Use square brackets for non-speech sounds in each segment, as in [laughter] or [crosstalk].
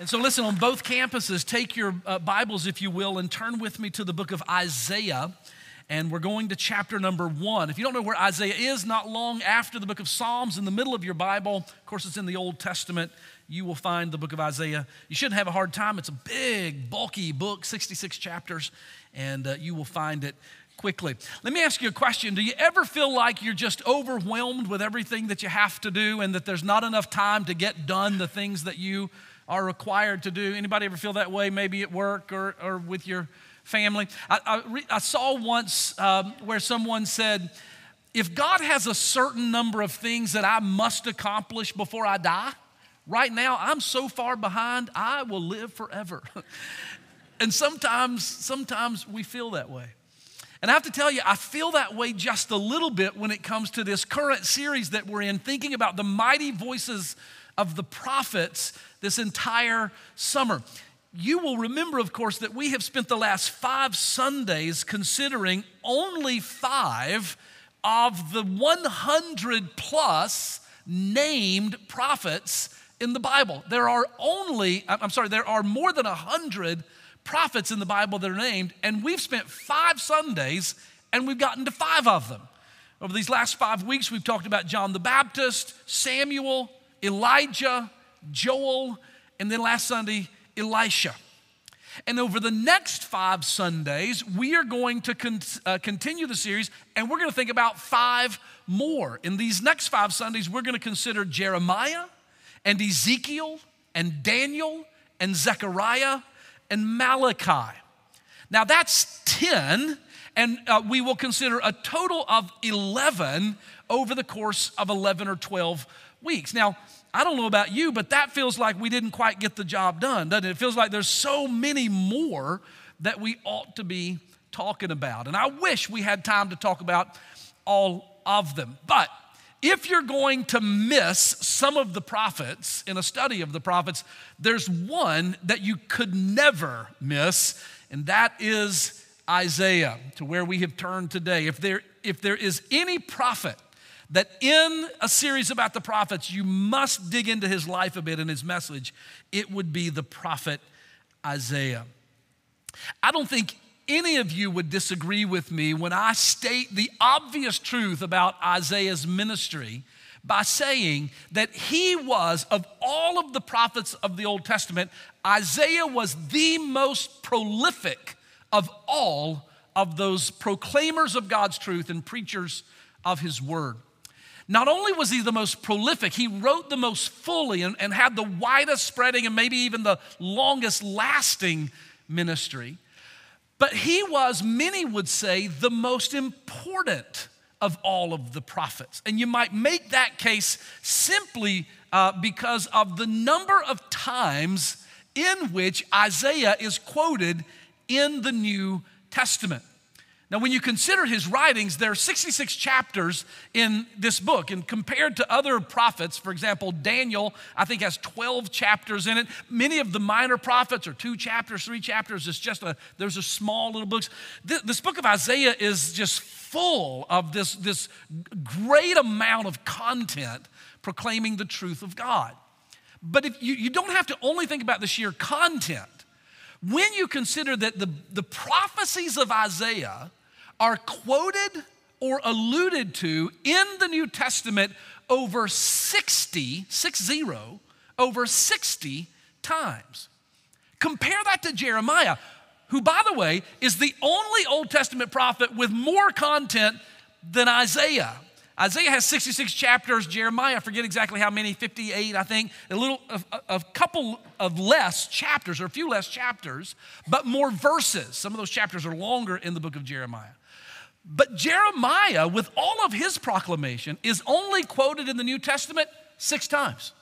And so, listen, on both campuses, take your uh, Bibles, if you will, and turn with me to the book of Isaiah. And we're going to chapter number one. If you don't know where Isaiah is, not long after the book of Psalms, in the middle of your Bible, of course, it's in the Old Testament, you will find the book of Isaiah. You shouldn't have a hard time. It's a big, bulky book, 66 chapters, and uh, you will find it quickly. Let me ask you a question. Do you ever feel like you're just overwhelmed with everything that you have to do and that there's not enough time to get done the things that you are required to do. Anybody ever feel that way, maybe at work or, or with your family? I, I, re, I saw once um, where someone said, if God has a certain number of things that I must accomplish before I die, right now I'm so far behind, I will live forever. [laughs] and sometimes, sometimes we feel that way. And I have to tell you, I feel that way just a little bit when it comes to this current series that we're in, thinking about the mighty voices of the prophets this entire summer. You will remember, of course, that we have spent the last five Sundays considering only five of the 100 plus named prophets in the Bible. There are only, I'm sorry, there are more than 100 prophets in the Bible that are named, and we've spent five Sundays and we've gotten to five of them. Over these last five weeks, we've talked about John the Baptist, Samuel, Elijah, Joel, and then last Sunday, Elisha. And over the next five Sundays, we are going to con- uh, continue the series and we're going to think about five more. In these next five Sundays, we're going to consider Jeremiah and Ezekiel and Daniel and Zechariah and Malachi. Now that's 10, and uh, we will consider a total of 11 over the course of 11 or 12 weeks. Now, I don't know about you, but that feels like we didn't quite get the job done, doesn't it? It feels like there's so many more that we ought to be talking about. And I wish we had time to talk about all of them. But if you're going to miss some of the prophets in a study of the prophets, there's one that you could never miss, and that is Isaiah, to where we have turned today. If there, if there is any prophet that in a series about the prophets, you must dig into his life a bit and his message. It would be the prophet Isaiah. I don't think any of you would disagree with me when I state the obvious truth about Isaiah's ministry by saying that he was, of all of the prophets of the Old Testament, Isaiah was the most prolific of all of those proclaimers of God's truth and preachers of his word. Not only was he the most prolific, he wrote the most fully and, and had the widest spreading and maybe even the longest lasting ministry, but he was, many would say, the most important of all of the prophets. And you might make that case simply uh, because of the number of times in which Isaiah is quoted in the New Testament. Now, when you consider his writings, there are 66 chapters in this book. And compared to other prophets, for example, Daniel, I think has 12 chapters in it. Many of the minor prophets are two chapters, three chapters. It's just a, there's a small little books. This, this book of Isaiah is just full of this, this great amount of content proclaiming the truth of God. But if you, you don't have to only think about the sheer content. When you consider that the, the prophecies of Isaiah are quoted or alluded to in the New Testament over 60, six zero, over 60 times. Compare that to Jeremiah, who, by the way, is the only Old Testament prophet with more content than Isaiah. Isaiah has 66 chapters. Jeremiah, I forget exactly how many, 58, I think. A little, a, a, couple of less chapters, or a few less chapters, but more verses. Some of those chapters are longer in the book of Jeremiah. But Jeremiah, with all of his proclamation, is only quoted in the New Testament six times.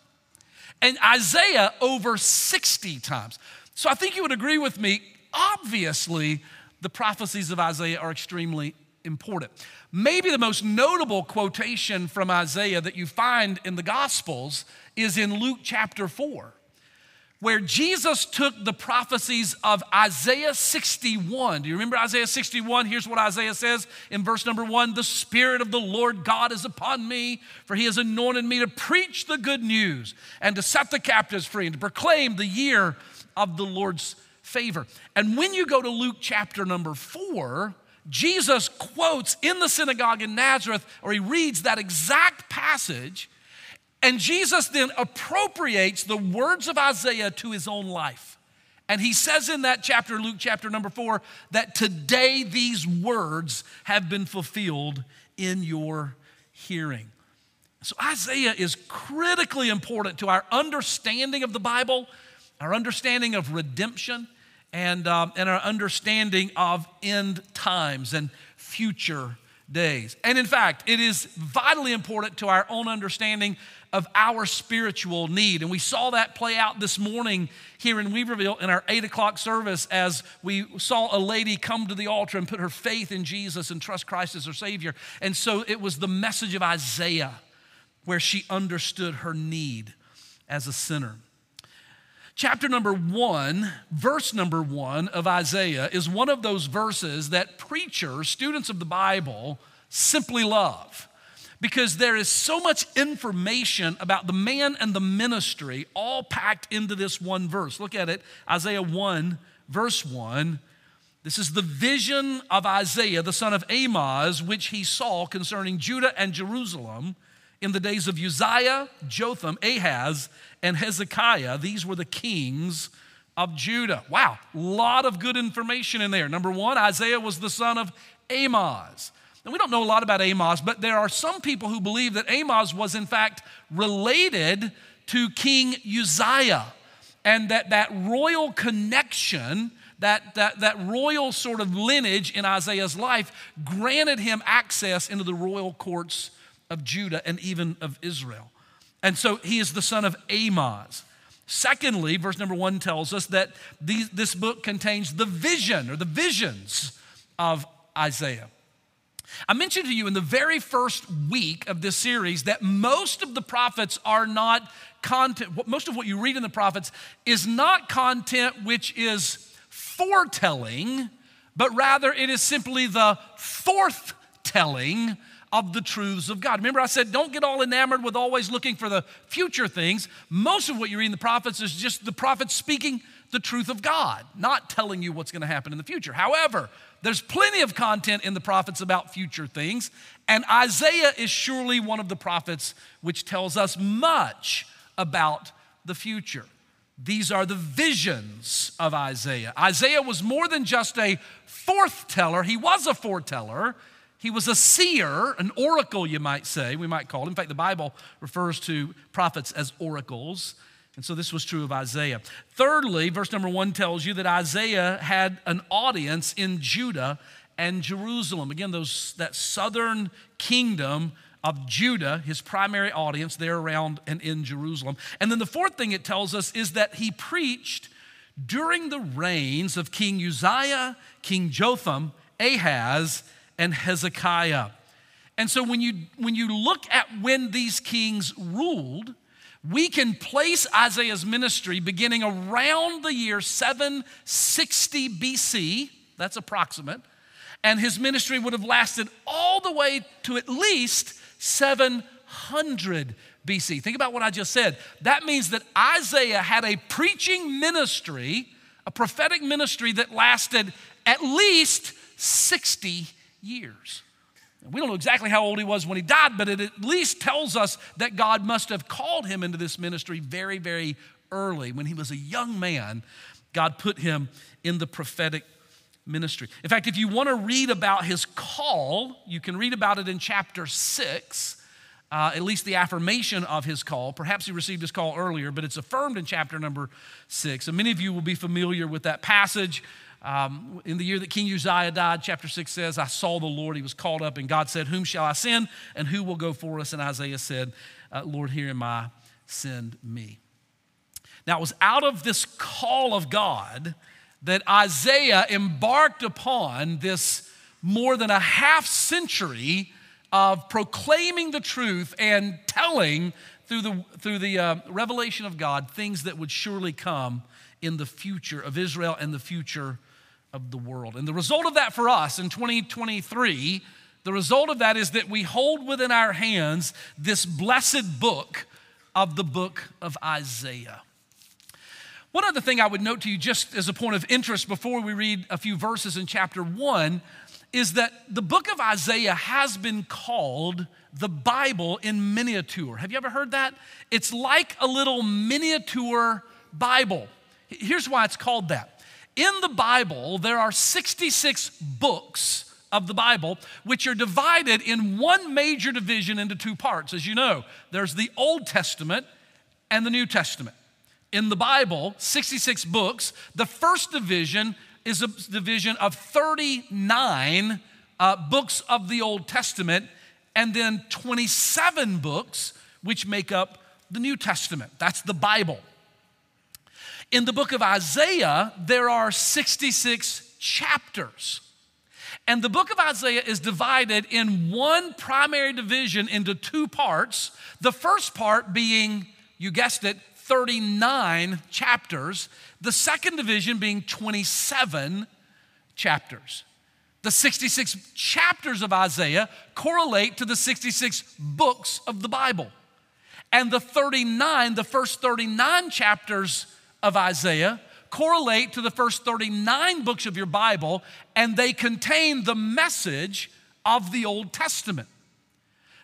And Isaiah over 60 times. So I think you would agree with me. Obviously, the prophecies of Isaiah are extremely important. Maybe the most notable quotation from Isaiah that you find in the Gospels is in Luke chapter 4, where Jesus took the prophecies of Isaiah 61. Do you remember Isaiah 61? Here's what Isaiah says in verse number one The Spirit of the Lord God is upon me, for he has anointed me to preach the good news and to set the captives free and to proclaim the year of the Lord's favor. And when you go to Luke chapter number four, Jesus quotes in the synagogue in Nazareth, or he reads that exact passage and Jesus then appropriates the words of Isaiah to his own life. And he says in that chapter, Luke chapter number four, that today these words have been fulfilled in your hearing. So Isaiah is critically important to our understanding of the Bible, our understanding of redemption, and, um, and our understanding of end times and future days. And in fact, it is vitally important to our own understanding of our spiritual need. And we saw that play out this morning here in Weaverville in our eight o'clock service as we saw a lady come to the altar and put her faith in Jesus and trust Christ as her Savior. And so it was the message of Isaiah where she understood her need as a sinner. Chapter number one, verse number one of Isaiah is one of those verses that preachers, students of the Bible, simply love because there is so much information about the man and the ministry all packed into this one verse. Look at it Isaiah 1, verse 1. This is the vision of Isaiah, the son of Amoz, which he saw concerning Judah and Jerusalem in the days of Uzziah, Jotham, Ahaz, and Hezekiah. These were the kings of Judah. Wow, a lot of good information in there. Number one, Isaiah was the son of Amoz. And we don't know a lot about Amoz, but there are some people who believe that Amoz was in fact related to King Uzziah and that that royal connection that, that, that royal sort of lineage in Isaiah's life granted him access into the royal courts of Judah and even of Israel. And so he is the son of Amoz. Secondly, verse number one tells us that these, this book contains the vision or the visions of Isaiah. I mentioned to you in the very first week of this series that most of the prophets are not content, most of what you read in the prophets is not content which is foretelling, but rather it is simply the forth telling of the truths of God. Remember, I said, don't get all enamored with always looking for the future things. Most of what you read in the prophets is just the prophets speaking the truth of God, not telling you what's going to happen in the future. However, there's plenty of content in the prophets about future things, and Isaiah is surely one of the prophets which tells us much about the future. These are the visions of Isaiah. Isaiah was more than just a forthteller, he was a foreteller. He was a seer, an oracle, you might say, we might call it. In fact, the Bible refers to prophets as oracles. And so this was true of Isaiah. Thirdly, verse number one tells you that Isaiah had an audience in Judah and Jerusalem. Again, those, that southern kingdom of Judah, his primary audience there around and in Jerusalem. And then the fourth thing it tells us is that he preached during the reigns of King Uzziah, King Jotham, Ahaz, and Hezekiah. And so when you, when you look at when these kings ruled, we can place Isaiah's ministry beginning around the year 760 BC, that's approximate, and his ministry would have lasted all the way to at least 700 BC. Think about what I just said. That means that Isaiah had a preaching ministry, a prophetic ministry that lasted at least 60 years. We don't know exactly how old he was when he died, but it at least tells us that God must have called him into this ministry very, very early. When he was a young man, God put him in the prophetic ministry. In fact, if you want to read about his call, you can read about it in chapter 6. Uh, at least the affirmation of his call. Perhaps he received his call earlier, but it's affirmed in chapter number six. And many of you will be familiar with that passage. Um, in the year that King Uzziah died, chapter 6 says, I saw the Lord, he was called up, and God said, Whom shall I send, and who will go for us? And Isaiah said, uh, Lord, here am I, send me. Now, it was out of this call of God that Isaiah embarked upon this more than a half century of proclaiming the truth and telling through the, through the uh, revelation of God things that would surely come in the future of Israel and the future of the world. And the result of that for us in 2023, the result of that is that we hold within our hands this blessed book of the book of Isaiah. One other thing I would note to you, just as a point of interest before we read a few verses in chapter one, is that the book of Isaiah has been called the Bible in miniature. Have you ever heard that? It's like a little miniature Bible. Here's why it's called that. In the Bible, there are 66 books of the Bible, which are divided in one major division into two parts. As you know, there's the Old Testament and the New Testament. In the Bible, 66 books, the first division is a division of 39 uh, books of the Old Testament, and then 27 books which make up the New Testament. That's the Bible. In the book of Isaiah, there are 66 chapters. And the book of Isaiah is divided in one primary division into two parts. The first part being, you guessed it, 39 chapters, the second division being 27 chapters. The 66 chapters of Isaiah correlate to the 66 books of the Bible. And the 39, the first 39 chapters of Isaiah correlate to the first 39 books of your Bible, and they contain the message of the Old Testament.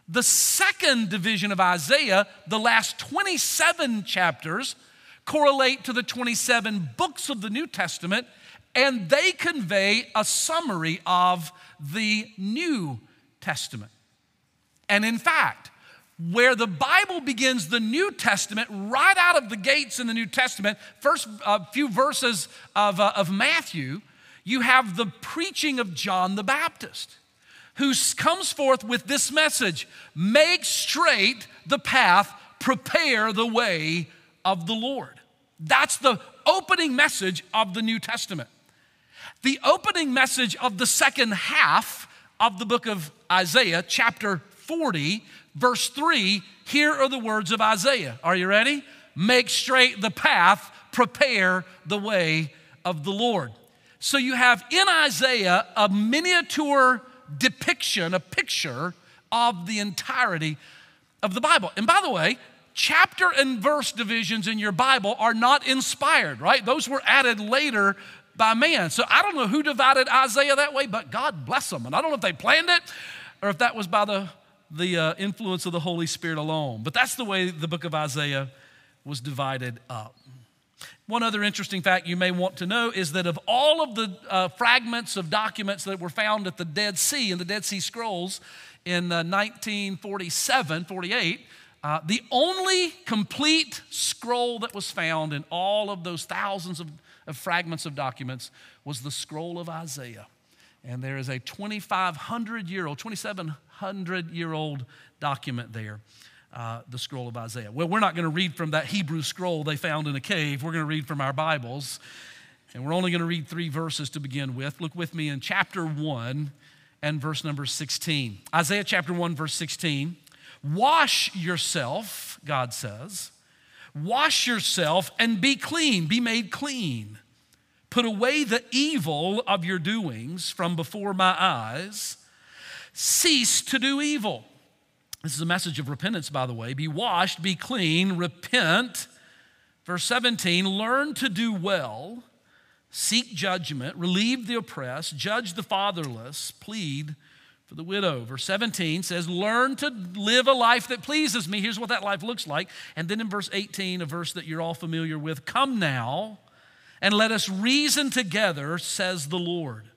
The second division of Isaiah, the last 27 chapters, correlate to the 27 books of the New Testament, and they convey a summary of the New Testament. And in fact, where the Bible begins the New Testament, right out of the gates in the New Testament, first uh, few verses of, uh, of Matthew, you have the preaching of John the Baptist who comes forth with this message Make straight the path, prepare the way of the Lord. That's the opening message of the New Testament. The opening message of the second half of the book of Isaiah, chapter 40, verse 3, here are the words of Isaiah. Are you ready? Make straight the path, prepare the way of the Lord. So you have in Isaiah a miniature depiction, a picture of the entirety of the Bible. And by the way, chapter and verse divisions in your Bible are not inspired, right? Those were added later by man. So I don't know who divided Isaiah that way, but God bless them. And I don't know if they planned it or if that was by the, the uh, influence of the Holy Spirit alone. But that's the way the book of Isaiah was divided up. One other interesting fact you may want to know is that of all of the uh, fragments of documents that were found at the Dead Sea in the Dead Sea Scrolls in uh, 1947 48, uh, the only complete scroll that was found in all of those thousands of, of fragments of documents was the scroll of Isaiah. And there is a 2,500 year old, 2,700 year old document there uh, the scroll of Isaiah. Well, we're not going to read from that Hebrew scroll they found in a cave. We're going to read from our Bibles. And we're only going to read three verses to begin with. Look with me in chapter 1 and verse number 16. Isaiah chapter 1, verse 16. Wash yourself, God says. Wash yourself and be clean, be made clean. Put away the evil of your doings from before my eyes. Cease to do evil this is a message of repentance, by the way. Be washed, be clean, repent. Verse 17, learn to do well, seek judgment, relieve the oppressed, judge the fatherless, plead for the widow. Verse 17 says, Learn to live a life that pleases me. Here's what that life looks like. And then in verse 18, a verse that you're all familiar with Come now and let us reason together, says the Lord.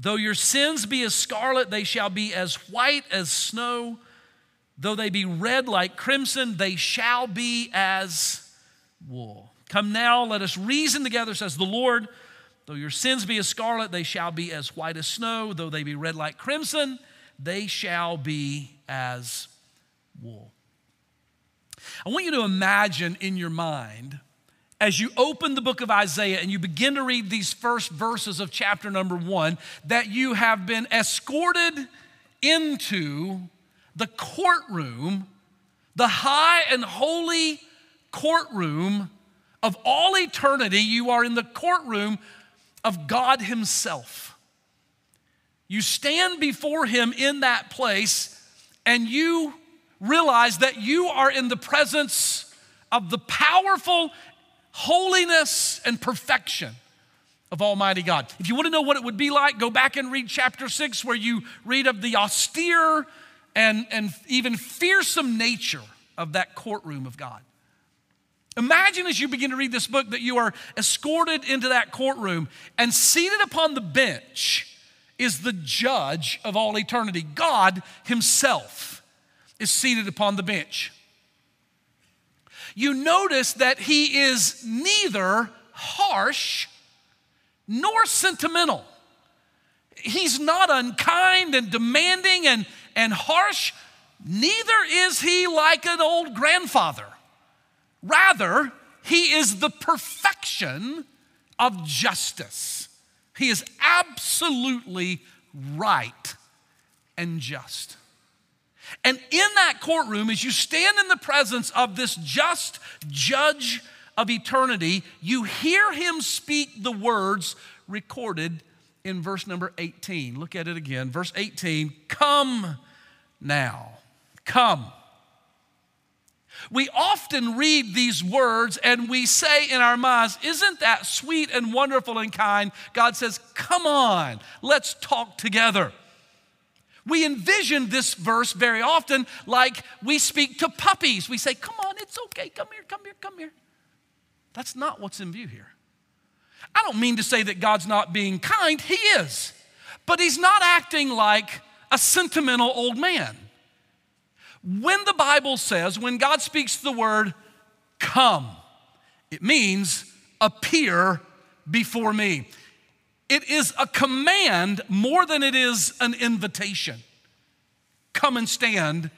Though your sins be as scarlet, they shall be as white as snow. Though they be red like crimson, they shall be as wool. Come now, let us reason together, says the Lord. Though your sins be as scarlet, they shall be as white as snow. Though they be red like crimson, they shall be as wool. I want you to imagine in your mind as you open the book of Isaiah and you begin to read these first verses of chapter number one that you have been escorted into the courtroom the high and holy courtroom of all eternity. You are in the courtroom of God Himself. You stand before Him in that place and you realize that you are in the presence of the powerful holiness and perfection of Almighty God. If you want to know what it would be like, go back and read chapter six, where you read of the austere and, and even fearsome nature of that courtroom of God. Imagine as you begin to read this book that you are escorted into that courtroom and seated upon the bench is the judge of all eternity. God Himself is seated upon the bench. You notice that He is neither harsh nor sentimental. He's not unkind and demanding and, and harsh, neither is he like an old grandfather. Rather, he is the perfection of justice. He is absolutely right and just. And in that courtroom, as you stand in the presence of this just judge of eternity, you hear him speak the words recorded in verse number 18. Look at it again. Verse 18 Come now, come. We often read these words and we say in our minds, Isn't that sweet and wonderful and kind? God says, Come on, let's talk together. We envision this verse very often like we speak to puppies. We say, Come on, it's okay, come here, come here, come here. That's not what's in view here. I don't mean to say that God's not being kind, He is. But He's not acting like a sentimental old man. When the Bible says, when God speaks the word come, it means appear before me. It is a command more than it is an invitation. Come and stand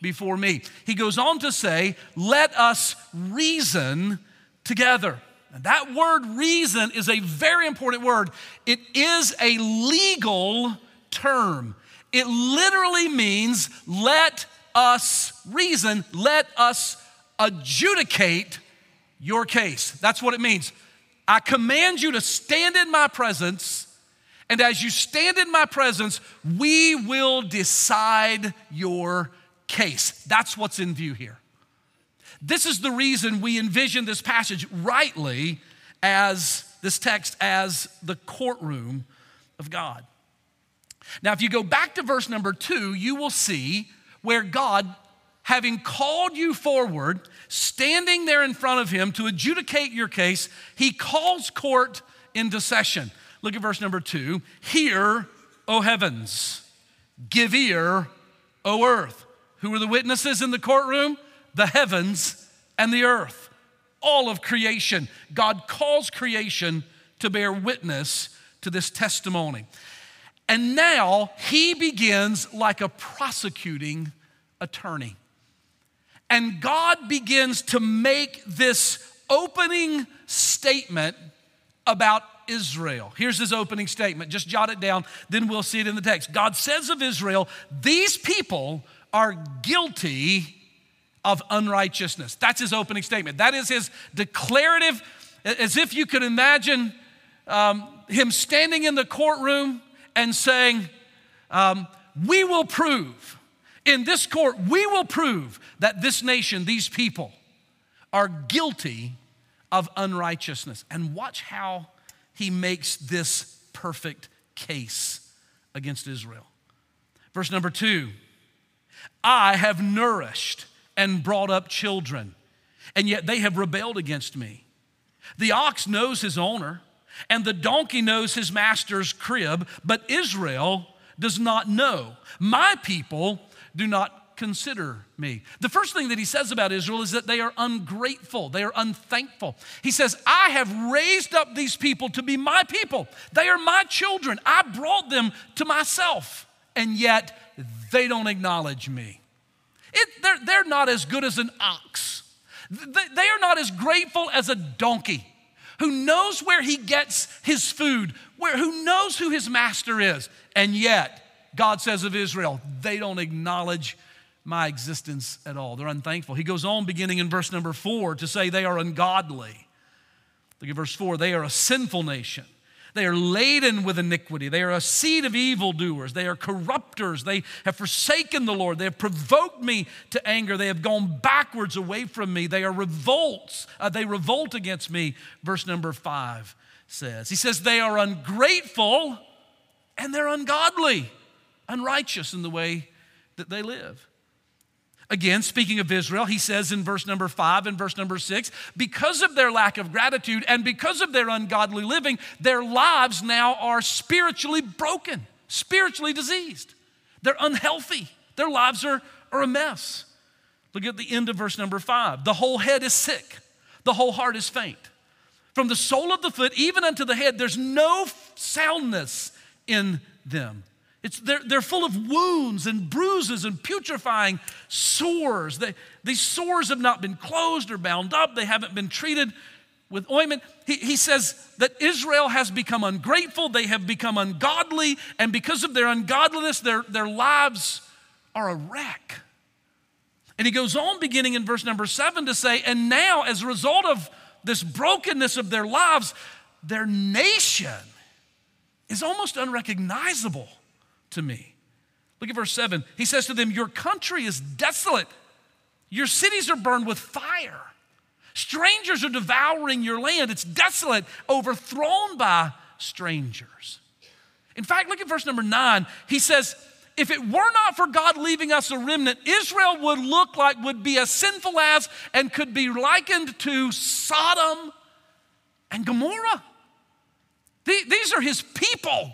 before me. He goes on to say, let us reason together. And that word reason is a very important word. It is a legal term. It literally means let us reason, let us adjudicate your case. That's what it means. I command you to stand in my presence, and as you stand in my presence, we will decide your case. That's what's in view here. This is the reason we envision this passage rightly as this text as the courtroom of God. Now, if you go back to verse number two, you will see where God, having called you forward, standing there in front of him to adjudicate your case, he calls court into session. Look at verse number two. Hear, O heavens, give ear, O earth. Who are the witnesses in the courtroom? the heavens and the earth, all of creation. God calls creation to bear witness to this testimony. And now he begins like a prosecuting attorney. And God begins to make this opening statement about Israel. Here's his opening statement. Just jot it down, then we'll see it in the text. God says of Israel, These people are guilty of unrighteousness. That's his opening statement. That is his declarative, as if you could imagine um, him standing in the courtroom and saying, um, We will prove, in this court, we will prove that this nation, these people, are guilty of unrighteousness. And watch how he makes this perfect case against Israel. Verse number two I have nourished and brought up children, and yet they have rebelled against me. The ox knows his owner, and the donkey knows his master's crib, but Israel does not know. My people do not consider me. The first thing that he says about Israel is that they are ungrateful, they are unthankful. He says, I have raised up these people to be my people. They are my children. I brought them to myself, and yet they don't acknowledge me. It, they're, they're not as good as an ox. They are not as grateful as a donkey who knows where he gets his food, where, who knows who his master is. And yet, God says of Israel, they don't acknowledge my existence at all. They're unthankful. He goes on, beginning in verse number four, to say they are ungodly. Look at verse four they are a sinful nation. They are laden with iniquity. They are a seed of evildoers. They are corrupters. They have forsaken the Lord. They have provoked me to anger. They have gone backwards away from me. They are revolts. Uh, they revolt against me. Verse number five says. He says, They are ungrateful and they're ungodly, unrighteous in the way that they live. Again, speaking of Israel, he says in verse number five and verse number six, because of their lack of gratitude and because of their ungodly living, their lives now are spiritually broken, spiritually diseased. They're unhealthy. Their lives are, are a mess. Look at the end of verse number five. The whole head is sick, the whole heart is faint. From the sole of the foot even unto the head, there's no soundness in them. It's, they're, they're full of wounds and bruises and putrefying sores. They, these sores have not been closed or bound up, they haven't been treated with ointment. He, he says that Israel has become ungrateful, they have become ungodly, and because of their ungodliness, their, their lives are a wreck. And he goes on, beginning in verse number seven, to say, And now, as a result of this brokenness of their lives, their nation is almost unrecognizable to me. Look at verse 7. He says to them, Your country is desolate, your cities are burned with fire. Strangers are devouring your land. It's desolate, overthrown by strangers. In fact, look at verse number 9. He says, if it were not for God leaving us a remnant, Israel would look like, would be as sinful as, and could be likened to Sodom and Gomorrah. These are his people.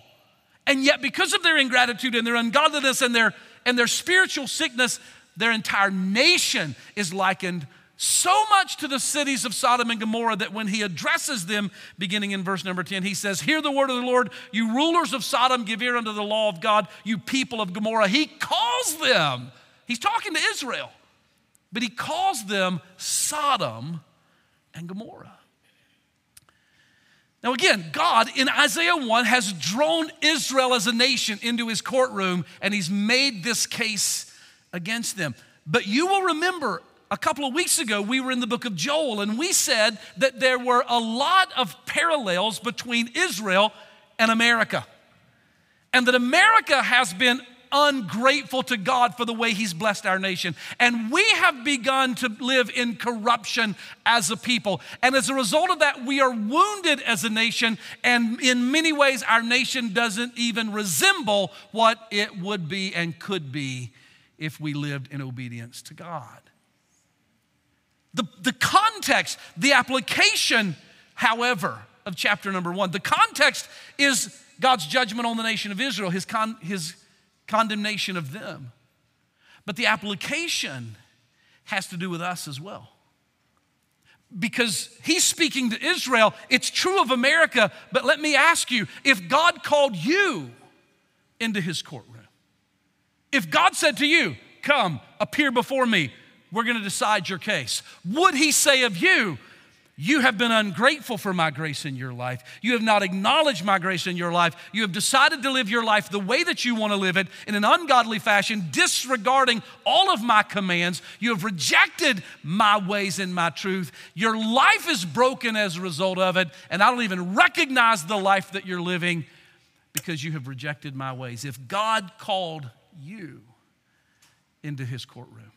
And yet, because of their ingratitude and their ungodliness and their, and their spiritual sickness, their entire nation is likened so much to the cities of Sodom and Gomorrah that when he addresses them, beginning in verse number 10, he says, Hear the word of the Lord, you rulers of Sodom, give ear unto the law of God, you people of Gomorrah. He calls them, he's talking to Israel, but he calls them Sodom and Gomorrah. Now, again, God in Isaiah 1 has drawn Israel as a nation into his courtroom and he's made this case against them. But you will remember a couple of weeks ago, we were in the book of Joel and we said that there were a lot of parallels between Israel and America. And that America has been ungrateful to God for the way He's blessed our nation. And we have begun to live in corruption as a people. And as a result of that, we are wounded as a nation. And in many ways, our nation doesn't even resemble what it would be and could be if we lived in obedience to God. The, the context, the application, however, of chapter number one, the context is God's judgment on the nation of Israel, his, con, his condemnation of them. But the application has to do with us as well. Because he's speaking to Israel, it's true of America, but let me ask you if God called you into his courtroom, if God said to you, Come, appear before me, we're gonna decide your case, would he say of you, you have been ungrateful for my grace in your life. You have not acknowledged my grace in your life. You have decided to live your life the way that you want to live it in an ungodly fashion, disregarding all of my commands. You have rejected my ways and my truth. Your life is broken as a result of it, and I don't even recognize the life that you're living because you have rejected my ways. If God called you into his courtroom,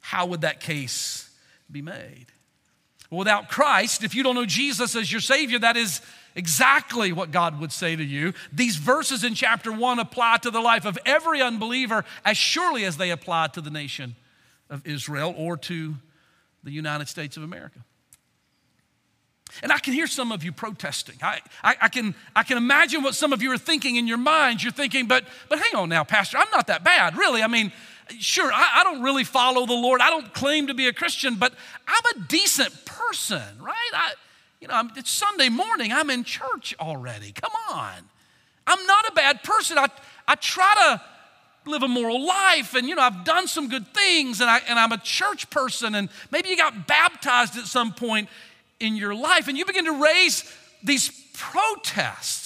how would that case be made? Without Christ, if you don't know Jesus as your Savior, that is exactly what God would say to you. These verses in chapter one apply to the life of every unbeliever as surely as they apply to the nation of Israel or to the United States of America. And I can hear some of you protesting. I, I, I, can, I can imagine what some of you are thinking in your minds. You're thinking, but, but hang on now, Pastor, I'm not that bad, really. I mean, sure, I, I, don't really follow the Lord. I don't claim to be a Christian, but I'm a decent person, right? I, you know, it's Sunday morning. I'm in church already. Come on. I'm not a bad person. I, I try to live a moral life and, you know, I've done some good things and, I, and I'm a church person. And maybe you got baptized at some point in your life and you begin to raise these protests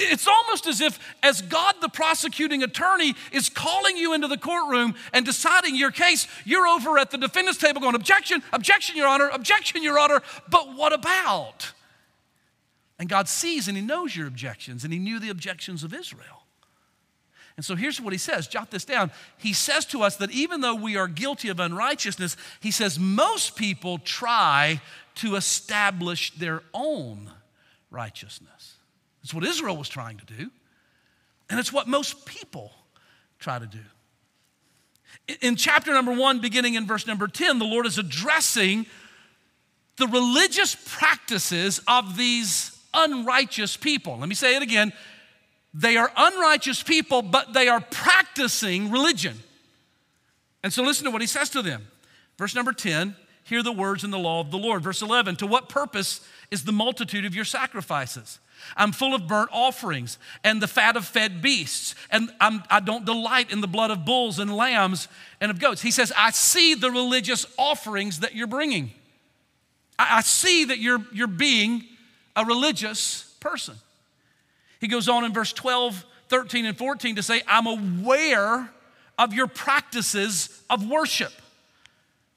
It's almost as if, as God, the prosecuting attorney, is calling you into the courtroom and deciding your case, you're over at the defendant's table going, Objection, objection, Your Honor, objection, Your Honor, but what about? And God sees and He knows your objections, and He knew the objections of Israel. And so here's what He says jot this down. He says to us that even though we are guilty of unrighteousness, He says most people try to establish their own righteousness. It's what Israel was trying to do, and it's what most people try to do. In chapter number one, beginning in verse number 10, the Lord is addressing the religious practices of these unrighteous people. Let me say it again. They are unrighteous people, but they are practicing religion. And so listen to what he says to them. Verse number 10 Hear the words in the law of the Lord. Verse 11 To what purpose is the multitude of your sacrifices? I'm full of burnt offerings and the fat of fed beasts, and I'm, I do not delight in the blood of bulls and lambs and of goats. He says, I see the religious offerings that you're bringing. I, I see that you're, you're being a religious person. He goes on in verse 12, 13, and 14 to say, I'm aware of your practices of worship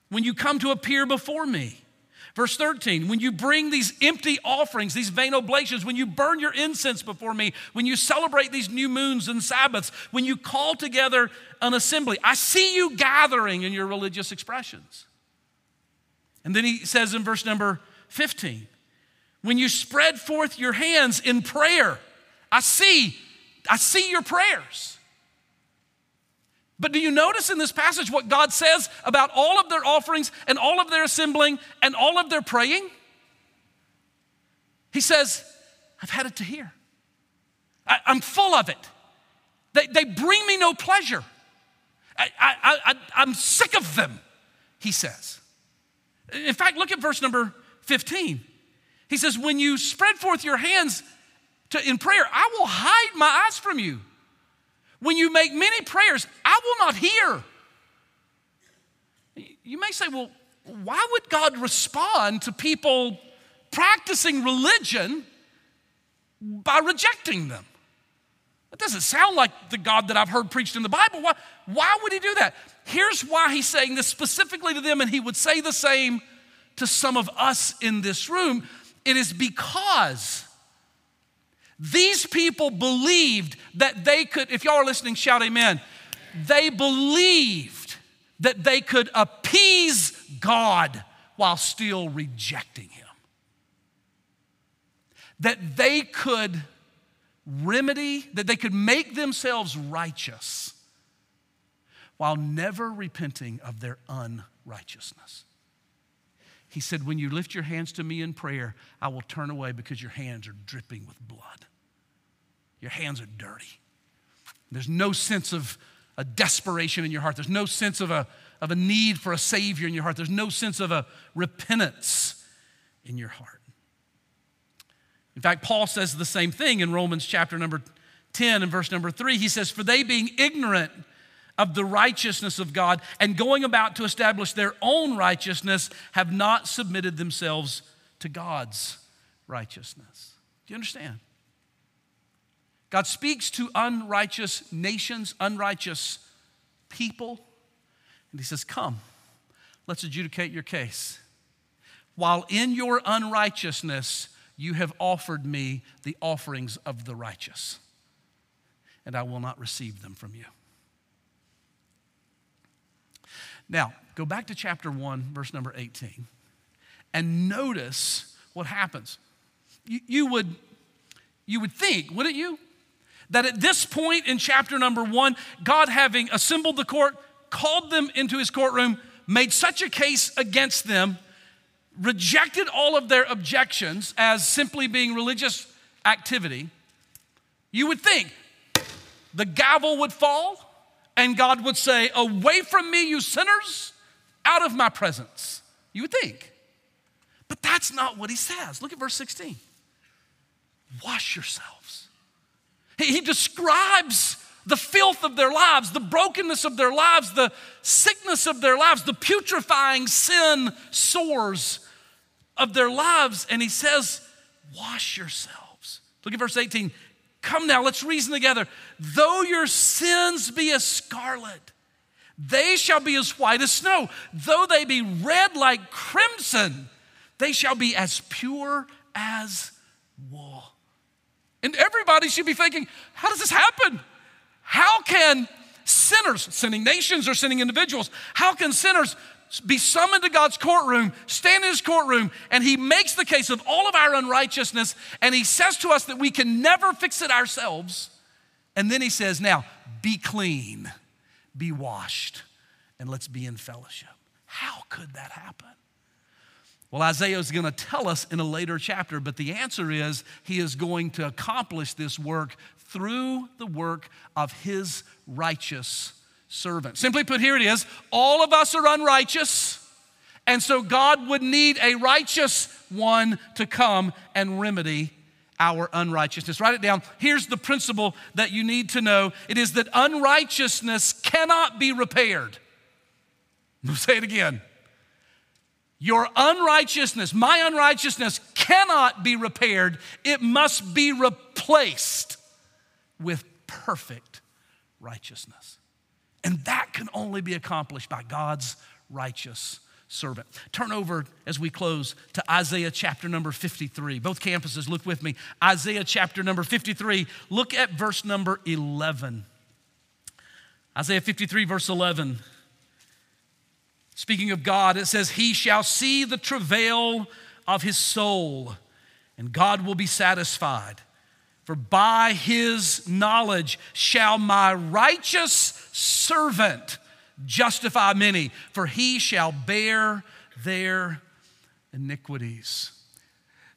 when you come to appear before me. Verse 13, when you bring these empty offerings, these vain oblations, when you burn your incense before me, when you celebrate these new moons and Sabbaths, when you call together an assembly, I see you gathering in your religious expressions. And then he says in verse number 15, when you spread forth your hands in prayer, I see, I see your prayers. But do you notice in this passage what God says about all of their offerings and all of their assembling and all of their praying? He says, I've had it to hear. I, am full of it. They, they bring me no pleasure. I, I, I, I'm sick of them, he says. In fact, look at verse number 15. He says, When you spread forth your hands to, in prayer, I will hide my eyes from you. When you make many prayers, I will not hear. You may say, well, why would God respond to people practicing religion by rejecting them? That doesn't sound like the God that I've heard preached in the Bible. Why, why would he do that? Here's why he's saying this specifically to them, and he would say the same to some of us in this room. It is because these people believed that they could, if y'all are listening, shout amen. They believed that they could appease God while still rejecting Him. That they could remedy, that they could make themselves righteous while never repenting of their unrighteousness. He said, When you lift your hands to me in prayer, I will turn away because your hands are dripping with blood. Your hands are dirty. There's no sense of a desperation in your heart. There's no sense of a, of a need for a Savior in your heart. There's no sense of a repentance in your heart. In fact, Paul says the same thing in Romans chapter number 10 and verse number 3. He says, For they being ignorant of the righteousness of God and going about to establish their own righteousness have not submitted themselves to God's righteousness. Do you understand? God speaks to unrighteous nations, unrighteous people, and He says, Come, let's adjudicate your case. While in your unrighteousness, you have offered me the offerings of the righteous, and I will not receive them from you. Now, go back to chapter 1, verse number 18, and notice what happens. You, you, would, you would think, wouldn't you? That at this point in chapter number 1, God having assembled the court, called them into his courtroom, made such a case against them, rejected all of their objections as simply being religious activity, you would think the gavel would fall and God would say, Away from me, you sinners, out of my presence. You would think. But that's not what he says. Look at verse 16. Wash yourselves. He, he describes the filth of their lives, the brokenness of their lives, the sickness of their lives, the putrefying sin sores of their lives. And he says, Wash yourselves. Look at verse 18. Come now, let's reason together. Though your sins be as scarlet, they shall be as white as snow. Though they be red like crimson, they shall be as pure as wool. And everybody should be thinking, how does this happen? How can sinners, sinning nations or sinning individuals, how can sinners be summoned to God's courtroom, stand in his courtroom, and he makes the case of all of our unrighteousness, and he says to us that we can never fix it ourselves. And then he says, Now, be clean, be washed, and let's be in fellowship. How could that happen? Well, Isaiah is going to tell us in a later chapter, but the answer is he is going to accomplish this work through the work of his righteous servant. Simply put, here it is all of us are unrighteous, and so God would need a righteous one to come and remedy our unrighteousness. Write it down. Here's the principle that you need to know it is that unrighteousness cannot be repaired. [laughs] Say it again. Your unrighteousness, my unrighteousness, cannot be repaired. It must be replaced with perfect righteousness. And that can only be accomplished by God's righteous servant. Turn over as we close to Isaiah chapter number 53. Both campuses, look with me. Isaiah chapter number 53. Look at verse number 11. Isaiah 53, verse 11. Speaking of God, it says, He shall see the travail of his soul, and God will be satisfied. For by his knowledge shall my righteous servant justify many, for he shall bear their iniquities.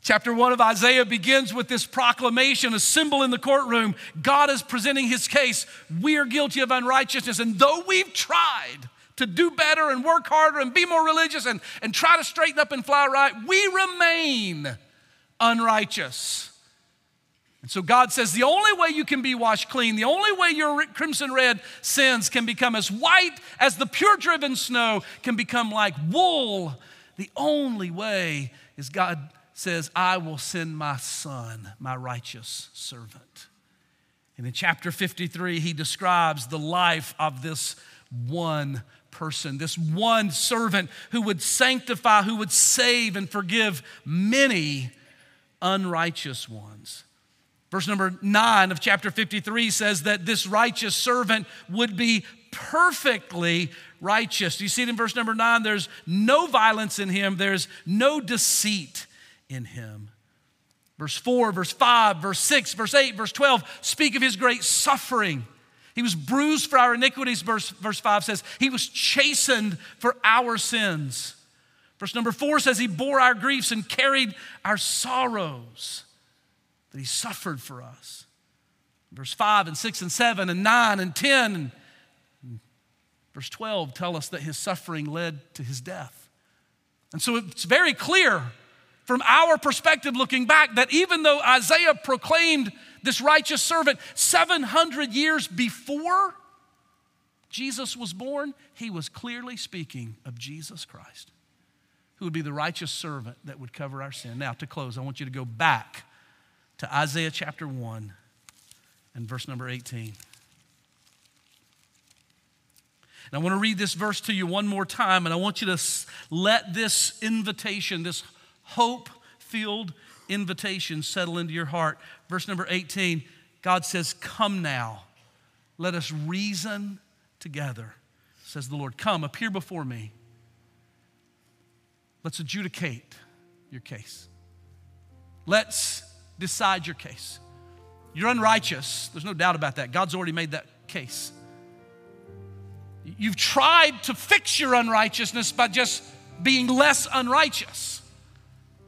Chapter one of Isaiah begins with this proclamation, a symbol in the courtroom. God is presenting his case. We are guilty of unrighteousness, and though we've tried to do better and work harder and be more religious and, and try to straighten up and fly right, we remain unrighteous. And so God says the only way you can be washed clean, the only way your crimson red sins can become as white as the pure driven snow can become like wool, the only way is God says, I will send my son, my righteous servant. And in chapter 53, he describes the life of this one person, this one servant who would sanctify, who would save and forgive many unrighteous ones. Verse number nine of chapter 53 says that this righteous servant would be perfectly righteous. You see it in verse number nine? There's no violence in him, there's no deceit in him. Verse 4, verse 5, verse 6, verse 8, verse 12 speak of his great suffering. He was bruised for our iniquities, verse, verse 5 says. He was chastened for our sins. Verse number 4 says, He bore our griefs and carried our sorrows that he suffered for us. Verse 5 and 6 and 7 and 9 and 10 and verse 12 tell us that his suffering led to his death. And so it's very clear from our perspective looking back that even though Isaiah proclaimed this righteous servant 700 years before Jesus was born, he was clearly speaking of Jesus Christ, who would be the righteous servant that would cover our sin. Now, to close, I want you to go back to Isaiah chapter 1 and verse number 18. And I want to read this verse to you one more time, and I want you to let this invitation, this hope filled invitation, settle into your heart. Verse number 18 God says, Come now, let us reason together, says the Lord. Come, appear before me. Let's adjudicate your case. Let's decide your case. You're unrighteous. There's no doubt about that. God's already made that case. You've tried to fix your unrighteousness by just being less unrighteous.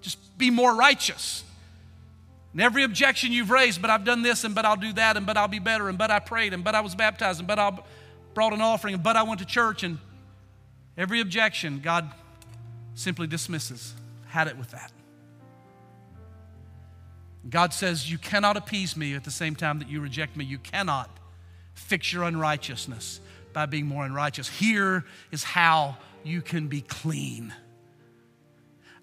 Just be more righteous. And every objection you've raised, but I've done this, and but I'll do that, and but I'll be better, and but I prayed, and but I was baptized, and but I brought an offering, and but I went to church, and every objection, God simply dismisses. Had it with that. God says, You cannot appease me at the same time that you reject me. You cannot fix your unrighteousness by being more unrighteous. Here is how you can be clean.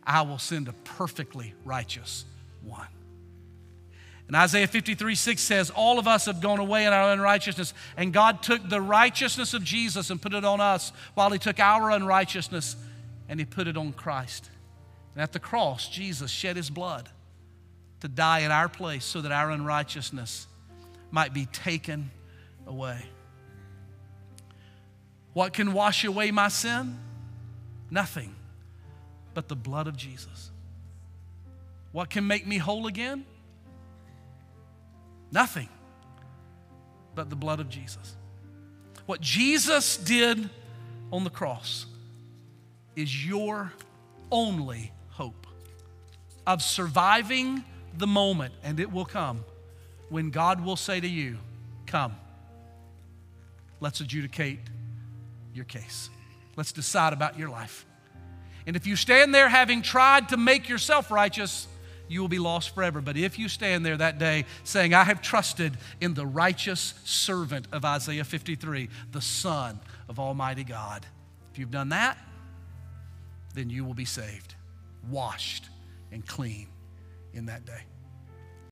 I will send a perfectly righteous one. And Isaiah 53 6 says, All of us have gone away in our unrighteousness, and God took the righteousness of Jesus and put it on us, while He took our unrighteousness and He put it on Christ. And at the cross, Jesus shed His blood to die in our place so that our unrighteousness might be taken away. What can wash away my sin? Nothing but the blood of Jesus. What can make me whole again? Nothing but the blood of Jesus. What Jesus did on the cross is your only hope of surviving the moment, and it will come when God will say to you, Come, let's adjudicate your case. Let's decide about your life. And if you stand there having tried to make yourself righteous, you will be lost forever. But if you stand there that day saying, I have trusted in the righteous servant of Isaiah 53, the Son of Almighty God, if you've done that, then you will be saved, washed, and clean in that day.